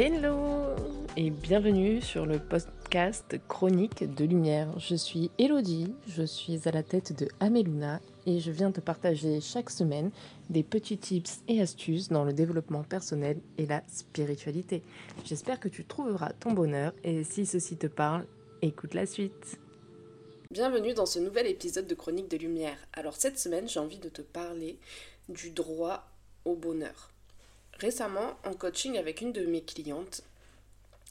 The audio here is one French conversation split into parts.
Hello et bienvenue sur le podcast Chronique de Lumière. Je suis Elodie, je suis à la tête de Ameluna et je viens te partager chaque semaine des petits tips et astuces dans le développement personnel et la spiritualité. J'espère que tu trouveras ton bonheur et si ceci te parle, écoute la suite. Bienvenue dans ce nouvel épisode de Chronique de Lumière. Alors cette semaine, j'ai envie de te parler du droit au bonheur. Récemment, en coaching avec une de mes clientes,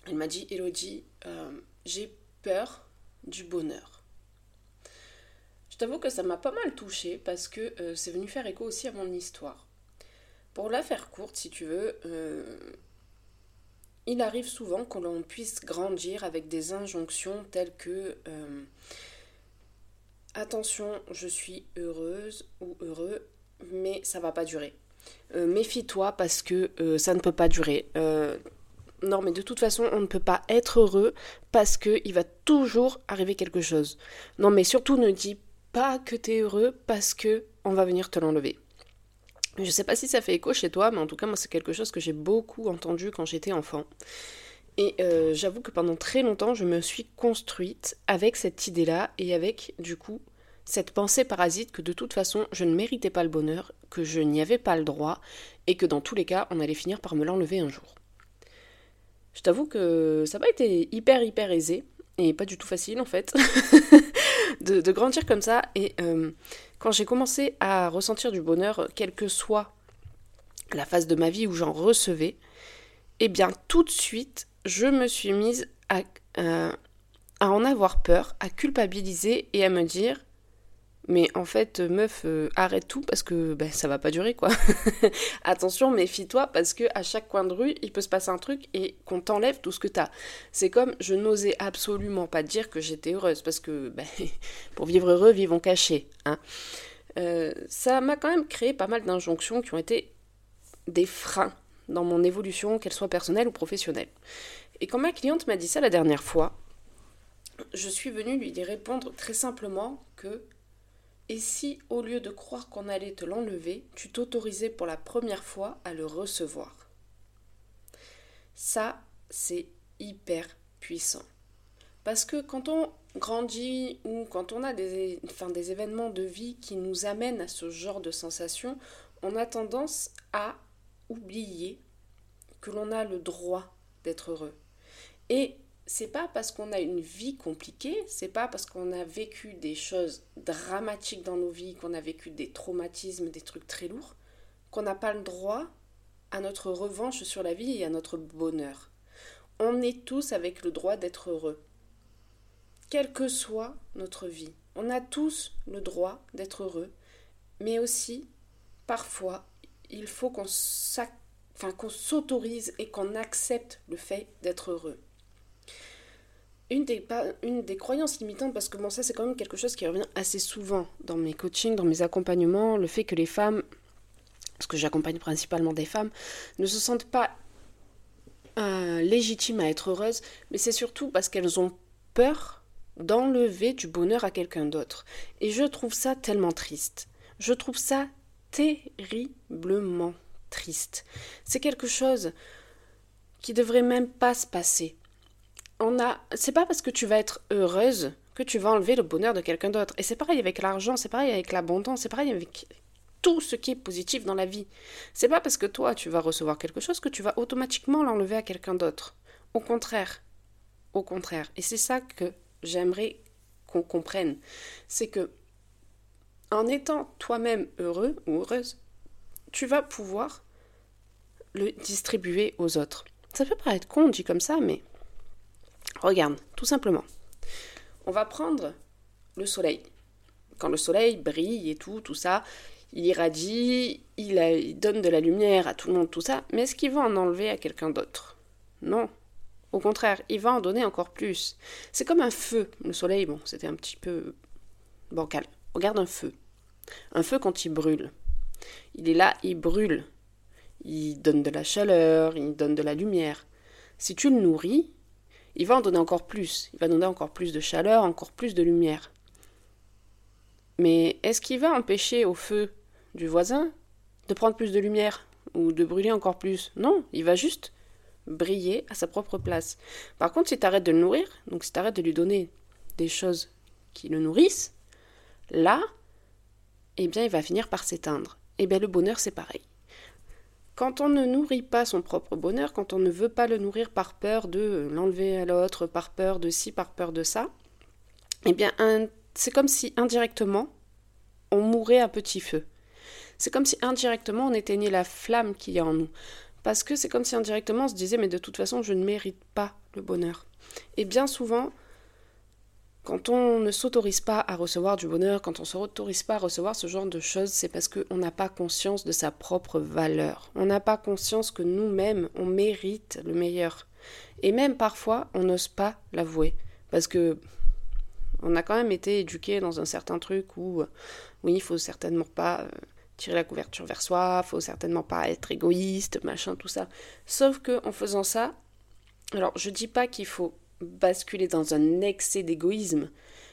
elle m'a dit Elodie, euh, j'ai peur du bonheur. Je t'avoue que ça m'a pas mal touchée parce que euh, c'est venu faire écho aussi à mon histoire. Pour la faire courte, si tu veux, euh, il arrive souvent que l'on puisse grandir avec des injonctions telles que attention, je suis heureuse ou heureux, mais ça va pas durer. Euh, méfie-toi parce que euh, ça ne peut pas durer. Euh, non, mais de toute façon, on ne peut pas être heureux parce qu'il va toujours arriver quelque chose. Non, mais surtout ne dis pas que tu es heureux parce que on va venir te l'enlever. Je sais pas si ça fait écho chez toi, mais en tout cas, moi, c'est quelque chose que j'ai beaucoup entendu quand j'étais enfant. Et j'avoue que pendant très longtemps, je me suis construite avec cette idée-là et avec, du coup, cette pensée parasite que de toute façon je ne méritais pas le bonheur, que je n'y avais pas le droit, et que dans tous les cas on allait finir par me l'enlever un jour. Je t'avoue que ça n'a pas été hyper hyper aisé, et pas du tout facile en fait, de, grandir comme ça, et euh, quand j'ai commencé à ressentir du bonheur, quelle que soit la phase de ma vie où j'en recevais, eh bien tout de suite je me suis mise à, euh, à en avoir peur, à culpabiliser et à me dire mais en fait, meuf, euh, arrête tout parce que ben, ça va pas durer quoi. Attention, méfie-toi parce que à chaque coin de rue, il peut se passer un truc et qu'on t'enlève tout ce que t'as. C'est comme je n'osais absolument pas dire que j'étais heureuse parce que ben, pour vivre heureux, vivons cachés. Hein. Euh, ça m'a quand même créé pas mal d'injonctions qui ont été des freins dans mon évolution, qu'elle soit personnelle ou professionnelle. Et quand ma cliente m'a dit ça la dernière fois, je suis venue lui répondre très simplement que et si, au lieu de croire qu'on allait te l'enlever, tu t'autorisais pour la première fois à le recevoir? Ça, c'est hyper puissant. Parce que quand on grandit ou quand on a des, événements de vie qui nous amènent à ce genre de sensation, on a tendance à oublier que l'on a le droit d'être heureux. Et c'est pas parce qu'on a une vie compliquée, c'est pas parce qu'on a vécu des choses dramatiques dans nos vies, qu'on a vécu des traumatismes, des trucs très lourds, qu'on n'a pas le droit à notre revanche sur la vie et à notre bonheur. On est tous avec le droit d'être heureux. Quelle que soit notre vie, on a tous le droit d'être heureux, mais aussi, parfois, il faut qu'on s'autorise et qu'on accepte le fait d'être heureux une des, une des croyances limitantes, parce que bon, ça c'est quand même quelque chose qui revient assez souvent dans mes coachings, dans mes accompagnements, le fait que les femmes, parce que j'accompagne principalement des femmes, ne se sentent pas euh, légitimes à être heureuses, mais c'est surtout parce qu'elles ont peur d'enlever du bonheur à quelqu'un d'autre. Et je trouve ça tellement triste. Je trouve ça terriblement triste. C'est quelque chose qui devrait même pas se passer on a c'est pas parce que tu vas être heureuse que tu vas enlever le bonheur de quelqu'un d'autre. Et c'est pareil avec l'argent, c'est pareil avec l'abondance, c'est pareil avec tout ce qui est positif dans la vie. C'est pas parce que toi tu vas recevoir quelque chose que tu vas automatiquement l'enlever à quelqu'un d'autre. Au contraire. Au contraire. Et c'est ça que j'aimerais qu'on comprenne. C'est que en étant toi-même heureux ou heureuse, tu vas pouvoir le distribuer aux autres. Ça peut paraître con dit comme ça, mais Regarde, tout simplement. On va prendre le soleil. Quand le soleil brille et tout, tout ça, il irradie, il, donne de la lumière à tout le monde, tout ça, mais est-ce qu'il va en enlever à quelqu'un d'autre? Non. Au contraire, il va en donner encore plus. C'est comme un feu. Le soleil, bon, c'était un petit peu bancal. Regarde un feu. Un feu quand il brûle. Il est là, il brûle. Il donne de la chaleur, il donne de la lumière. Si tu le nourris, il va en donner encore plus. Il va donner encore plus de chaleur, encore plus de lumière. Mais est-ce qu'il va empêcher au feu du voisin de prendre plus de lumière ou de brûler encore plus? Non, il va juste briller à sa propre place. Par contre, si tu arrêtes de le nourrir, donc si tu arrêtes de lui donner des choses qui le nourrissent, là, eh bien, il va finir par s'éteindre. Eh bien, le bonheur, c'est pareil. Quand on ne nourrit pas son propre bonheur, quand on ne veut pas le nourrir par peur de l'enlever à l'autre, par peur de ci, par peur de ça, eh bien, c'est comme si indirectement, on mourait à petit feu. C'est comme si indirectement, on éteignait la flamme qu'il y a en nous. Parce que c'est comme si indirectement, on se disait, mais de toute façon, je ne mérite pas le bonheur. Et bien souvent, quand on ne s'autorise pas à recevoir du bonheur, quand on ne s'autorise pas à recevoir ce genre de choses, c'est parce qu'on n'a pas conscience de sa propre valeur. On n'a pas conscience que nous-mêmes, on mérite le meilleur. Et même parfois, on n'ose pas l'avouer. Parce que on a quand même été éduqué dans un certain truc où, oui, il faut certainement pas euh, tirer la couverture vers soi, il faut certainement pas être égoïste, machin, tout ça. Sauf que en faisant ça, alors je dis pas qu'il faut basculer dans un excès d'égoïsme,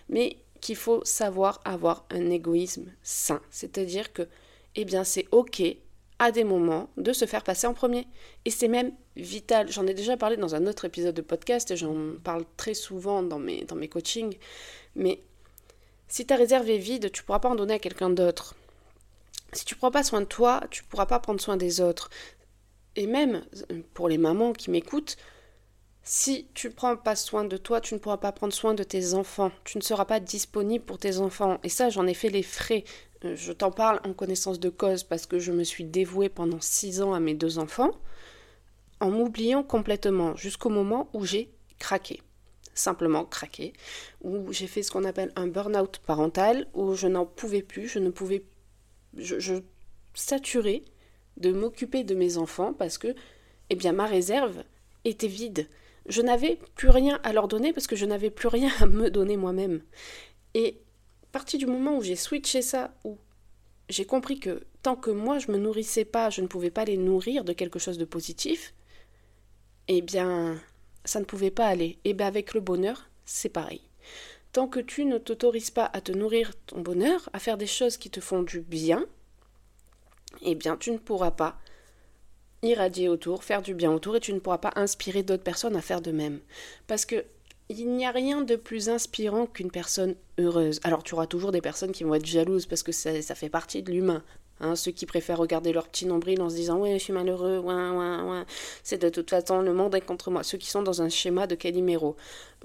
mais qu'il faut savoir avoir un égoïsme sain. C'est-à-dire que, eh bien, c'est OK à des moments de se faire passer en premier. Et c'est même vital. J'en ai déjà parlé dans un autre épisode de podcast et j'en parle très souvent dans mes, dans mes coachings. Mais si ta réserve est vide, tu pourras pas en donner à quelqu'un d'autre. Si tu ne prends pas soin de toi, tu pourras pas prendre soin des autres. Et même pour les mamans qui m'écoutent, si tu ne prends pas soin de toi, tu ne pourras pas prendre soin de tes enfants. Tu ne seras pas disponible pour tes enfants. Et ça, j'en ai fait les frais. Euh, je t'en parle en connaissance de cause parce que je me suis dévouée pendant six ans à mes deux enfants, en m'oubliant complètement, jusqu'au moment où j'ai craqué. Simplement craqué, où j'ai fait ce qu'on appelle un burn-out parental, où je n'en pouvais plus, je ne pouvais. Je, je saturais de m'occuper de mes enfants parce que, eh bien, ma réserve était vide je n'avais plus rien à leur donner parce que je n'avais plus rien à me donner moi-même. Et à partir du moment où j'ai switché ça, où j'ai compris que tant que moi je me nourrissais pas, je ne pouvais pas les nourrir de quelque chose de positif, eh bien, ça ne pouvait pas aller. Et bien avec le bonheur, c'est pareil. Tant que tu ne t'autorises pas à te nourrir ton bonheur, à faire des choses qui te font du bien, eh bien tu ne pourras pas irradier autour, faire du bien autour, et tu ne pourras pas inspirer d'autres personnes à faire de même. Parce que il n'y a rien de plus inspirant qu'une personne heureuse. Alors tu auras toujours des personnes qui vont être jalouses parce que ça, ça fait partie de l'humain. Hein, ceux qui préfèrent regarder leur petit nombril en se disant ouais je suis malheureux, ouais, ouais, ouais. c'est de toute façon le monde est contre moi. Ceux qui sont dans un schéma de Calimero,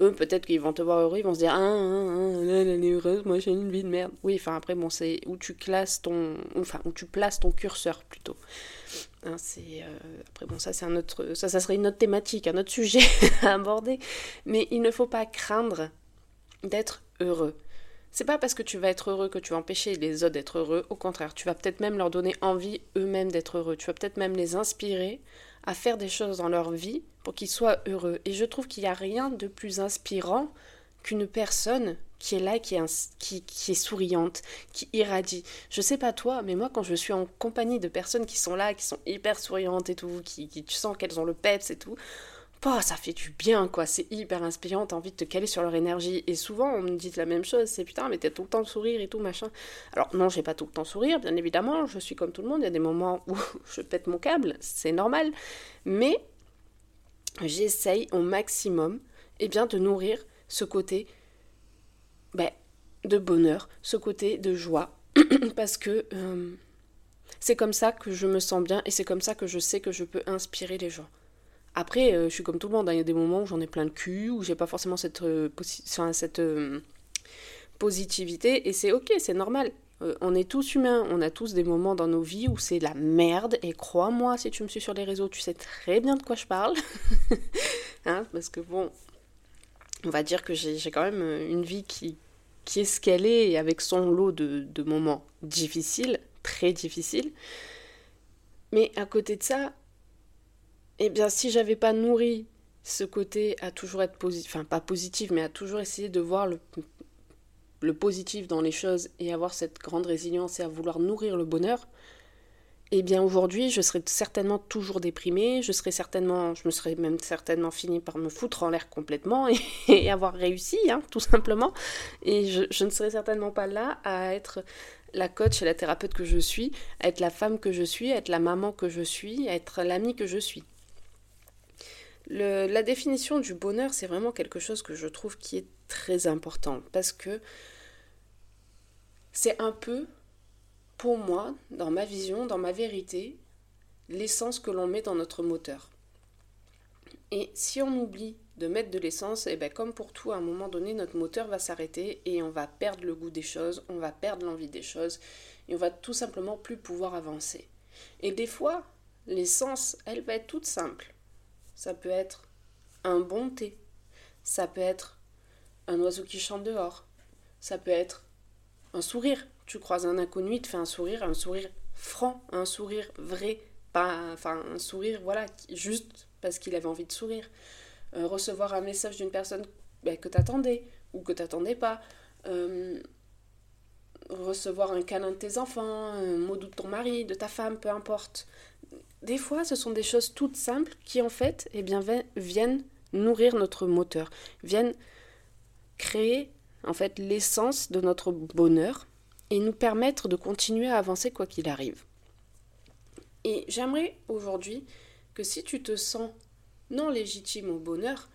eux peut-être qu'ils vont te voir heureux, ils vont se dire ah, ah, ah elle est heureuse, moi j'ai une vie de merde. Oui, enfin après bon c'est où tu classes ton, enfin où tu places ton curseur plutôt. Hein, c'est euh, après bon ça c'est un autre ça ça serait une autre thématique, un autre sujet à aborder, mais il ne faut pas craindre d'être heureux. C'est pas parce que tu vas être heureux que tu vas empêcher les autres d'être heureux, au contraire, tu vas peut-être même leur donner envie eux-mêmes d'être heureux, tu vas peut-être même les inspirer à faire des choses dans leur vie pour qu'ils soient heureux. Et je trouve qu'il n'y a rien de plus inspirant qu'une personne qui est là, qui est, qui, est souriante, qui irradie. Je sais pas toi, mais moi quand je suis en compagnie de personnes qui sont là, qui sont hyper souriantes et tout, qui, qui tu sens qu'elles ont le peps et tout, oh, ça fait du bien, quoi. C'est hyper inspirant, t'as envie de te caler sur leur énergie. Et souvent, on me dit la même chose, c'est putain, mais t'as tout le temps sourire et tout, machin. Alors, non, j'ai pas tout le temps sourire, bien évidemment, je suis comme tout le monde, il y a des moments où je pète mon câble, c'est normal. Mais j'essaye au maximum, eh bien, de nourrir ce côté ben, de bonheur, ce côté de joie, parce que euh, c'est comme ça que je me sens bien et c'est comme ça que je sais que je peux inspirer les gens. Après, euh, je suis comme tout le monde, hein. il y a des moments où j'en ai plein le cul, où j'ai pas forcément cette, euh, cette positivité, et c'est ok, c'est normal. on est tous humains, on a tous des moments dans nos vies où c'est la merde, et crois-moi, si tu me suis sur les réseaux, tu sais très bien de quoi je parle. hein, parce que bon, on va dire que j'ai quand même euh, une vie qui, qui est ce qu'elle est, avec son lot de moments difficiles, très difficiles. Mais à côté de ça, eh bien, si j'avais pas nourri ce côté à toujours être positif, enfin pas positif, mais à toujours essayer de voir le, positif dans les choses et avoir cette grande résilience et à vouloir nourrir le bonheur, eh bien aujourd'hui, je serais certainement toujours déprimée, je serais certainement, je me serais même certainement fini par me foutre en l'air complètement et, avoir réussi, hein, tout simplement. Et je, je, ne serais certainement pas là à être la coach et la thérapeute que je suis, à être la femme que je suis, à être la maman que je suis, à être l'amie que je suis. La définition du bonheur, c'est vraiment quelque chose que je trouve qui est très important parce que c'est un peu, pour moi, dans ma vision, dans ma vérité, l'essence que l'on met dans notre moteur. Et si on oublie de mettre de l'essence, et eh bien comme pour tout, à un moment donné, notre moteur va s'arrêter et on va perdre le goût des choses, on va perdre l'envie des choses et on va tout simplement plus pouvoir avancer. Et des fois, l'essence, elle va être toute simple. Ça peut être un bon thé, ça peut être un oiseau qui chante dehors, ça peut être un sourire. Tu croises un inconnu, il te fait un sourire, un sourire franc, un sourire vrai, pas enfin un sourire voilà juste parce qu'il avait envie de sourire. Euh, recevoir un message d'une personne ben, que tu attendais ou que tu n'attendais pas. Euh, recevoir un câlin de tes enfants, un mot doux de ton mari, de ta femme, peu importe. Des fois, ce sont des choses toutes simples qui, en fait, eh viennent nourrir notre moteur, viennent créer, en fait, l'essence de notre bonheur et nous permettre de continuer à avancer quoi qu'il arrive. Et j'aimerais aujourd'hui que si tu te sens non légitime au bonheur,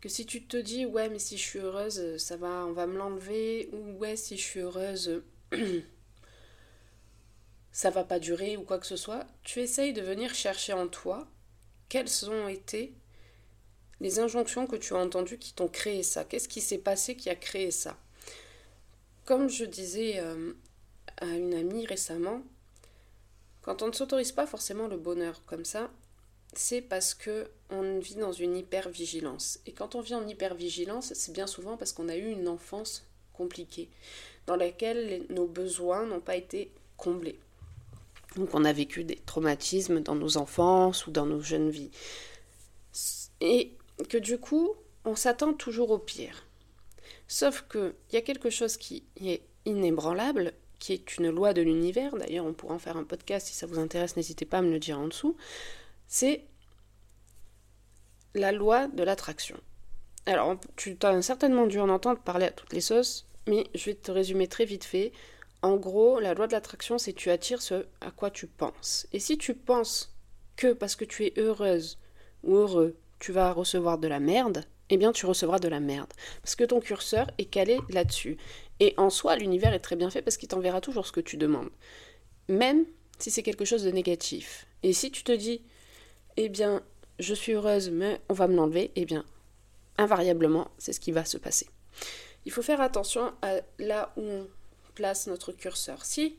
que si tu te dis ouais mais si je suis heureuse ça va on va me l'enlever ou ouais si je suis heureuse ça va pas durer ou quoi que ce soit, tu essayes de venir chercher en toi quelles ont été les injonctions que tu as entendues qui t'ont créé ça. Qu'est-ce qui s'est passé qui a créé ça? Comme je disais euh, à une amie récemment, quand on ne s'autorise pas forcément le bonheur comme ça, c'est parce que on vit dans une hypervigilance. Et quand on vit en hypervigilance, c'est bien souvent parce qu'on a eu une enfance compliquée, dans laquelle nos besoins n'ont pas été comblés. Donc on a vécu des traumatismes dans nos enfances ou dans nos jeunes vies. Et que du coup, on s'attend toujours au pire. Sauf qu'il y a quelque chose qui est inébranlable, qui est une loi de l'univers, d'ailleurs on pourra en faire un podcast si ça vous intéresse, n'hésitez pas à me le dire en dessous, c'est la loi de l'attraction. Alors tu as certainement dû en entendre parler à toutes les sauces, mais je vais te résumer très vite fait. En gros, la loi de l'attraction, c'est tu attires ce à quoi tu penses. Et si tu penses que parce que tu es heureuse ou heureux, tu vas recevoir de la merde, eh bien tu recevras de la merde. Parce que ton curseur est calé là-dessus. Et en soi, l'univers est très bien fait parce qu'il t'enverra toujours ce que tu demandes. Même si c'est quelque chose de négatif. Et si tu te dis, eh bien, je suis heureuse, mais on va me l'enlever, eh bien, invariablement, c'est ce qui va se passer. Il faut faire attention à là où place notre curseur. Si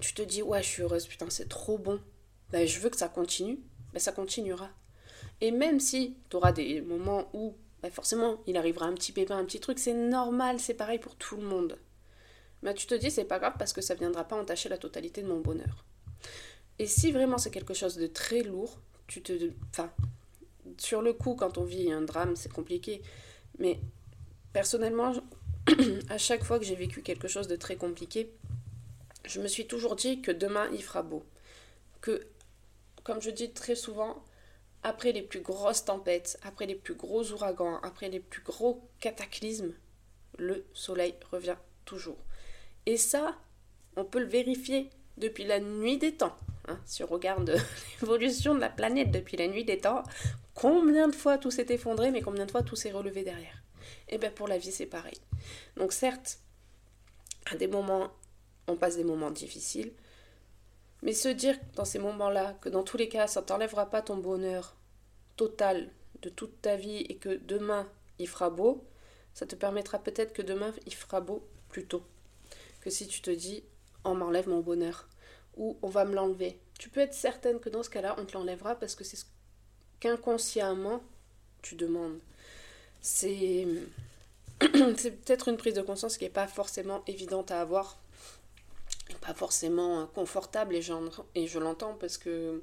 tu te dis, ouais, je suis heureuse, putain, c'est trop bon, ben, je veux que ça continue, ben, ça continuera. Et même si tu auras des moments où bah, forcément, il arrivera un petit pépin, un petit truc, c'est normal, c'est pareil pour tout le monde. Mais tu te dis, c'est pas grave parce que ça viendra pas entacher la totalité de mon bonheur. Et si vraiment c'est quelque chose de très lourd, tu te. Enfin, sur le coup, quand on vit un drame, c'est compliqué. Mais personnellement, à chaque fois que j'ai vécu quelque chose de très compliqué, je me suis toujours dit que demain il fera beau. Que, comme je dis très souvent, après les plus grosses tempêtes, après les plus gros ouragans, après les plus gros cataclysmes, le soleil revient toujours. Et ça, on peut le vérifier depuis la nuit des temps. Hein. si on regarde l'évolution de la planète depuis la nuit des temps, combien de fois tout s'est effondré, mais combien de fois tout s'est relevé derrière Et eh bien pour la vie, c'est pareil. Donc certes, à des moments, on passe des moments difficiles, mais se dire dans ces moments-là que dans tous les cas, ça t'enlèvera pas ton bonheur total de toute ta vie et que demain il fera beau, ça te permettra peut-être que demain il fera beau plus tôt. Que si tu te dis on m'enlève mon bonheur ou on va me l'enlever. Tu peux être certaine que dans ce cas-là, on te l'enlèvera parce que c'est ce qu'inconsciemment tu demandes. C'est peut-être une prise de conscience qui n'est pas forcément évidente à avoir. Pas forcément euh, confortable et, et je l'entends parce que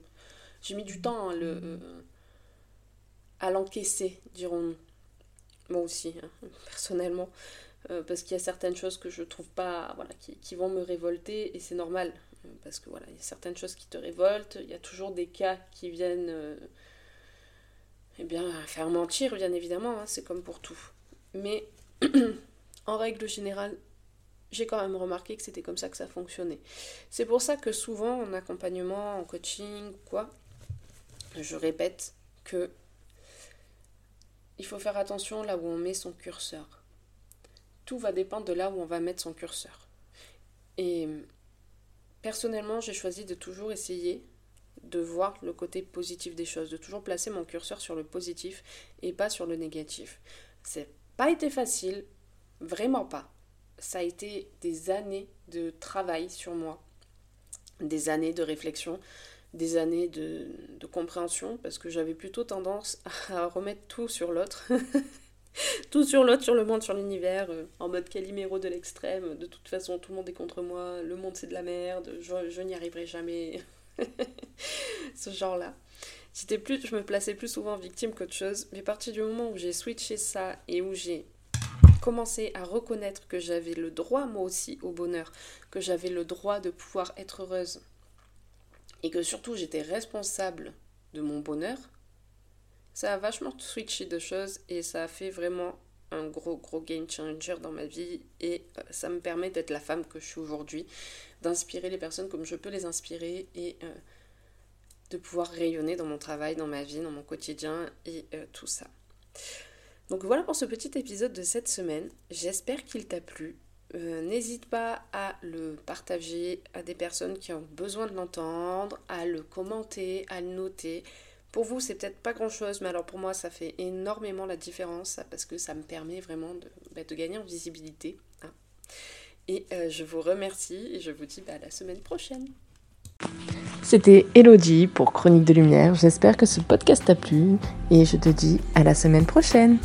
j'ai mis du temps à le euh, à l'encaisser, dirons-nous. Moi aussi, hein, personnellement, euh, parce qu'il y a certaines choses que je trouve pas, voilà, qui, vont me révolter et c'est normal, parce que voilà, il y a certaines choses qui te révoltent, il y a toujours des cas qui viennent, eh bien, faire mentir, bien évidemment, hein, c'est comme pour tout. Mais en règle générale, j'ai quand même remarqué que c'était comme ça que ça fonctionnait. C'est pour ça que souvent en accompagnement, en coaching, quoi, je répète que il faut faire attention là où on met son curseur. Tout va dépendre de là où on va mettre son curseur. Et personnellement, j'ai choisi de toujours essayer de voir le côté positif des choses, de toujours placer mon curseur sur le positif et pas sur le négatif. C'est pas été facile, vraiment pas. Ça a été des années de travail sur moi, des années de réflexion, des années de, compréhension, parce que j'avais plutôt tendance à remettre tout sur l'autre. tout sur l'autre, sur le monde, sur l'univers, euh, en mode Calimero de l'extrême. De toute façon, tout le monde est contre moi, le monde c'est de la merde, je n'y arriverai jamais. ce genre-là. J'étais plus, je me plaçais plus souvent victime qu'autre chose, mais à partir du moment où j'ai switché ça et où j'ai commencé à reconnaître que j'avais le droit moi aussi au bonheur, que j'avais le droit de pouvoir être heureuse et que surtout j'étais responsable de mon bonheur, ça a vachement switché de choses et ça a fait vraiment un gros gros game changer dans ma vie et euh, ça me permet d'être la femme que je suis aujourd'hui, d'inspirer les personnes comme je peux les inspirer et euh, de pouvoir rayonner dans mon travail, dans ma vie, dans mon quotidien et euh, tout ça. Donc voilà pour ce petit épisode de cette semaine. J'espère qu'il t'a plu. N'hésite pas à le partager à des personnes qui ont besoin de l'entendre, à le commenter, à le noter. Pour vous, c'est peut-être pas grand-chose, mais alors pour moi, ça fait énormément la différence parce que ça me permet vraiment de, bah, gagner en visibilité. Hein. Et euh, je vous remercie et je vous dis bah, à la semaine prochaine. C'était Elodie pour Chronique de Lumière. J'espère que ce podcast t'a plu et je te dis à la semaine prochaine.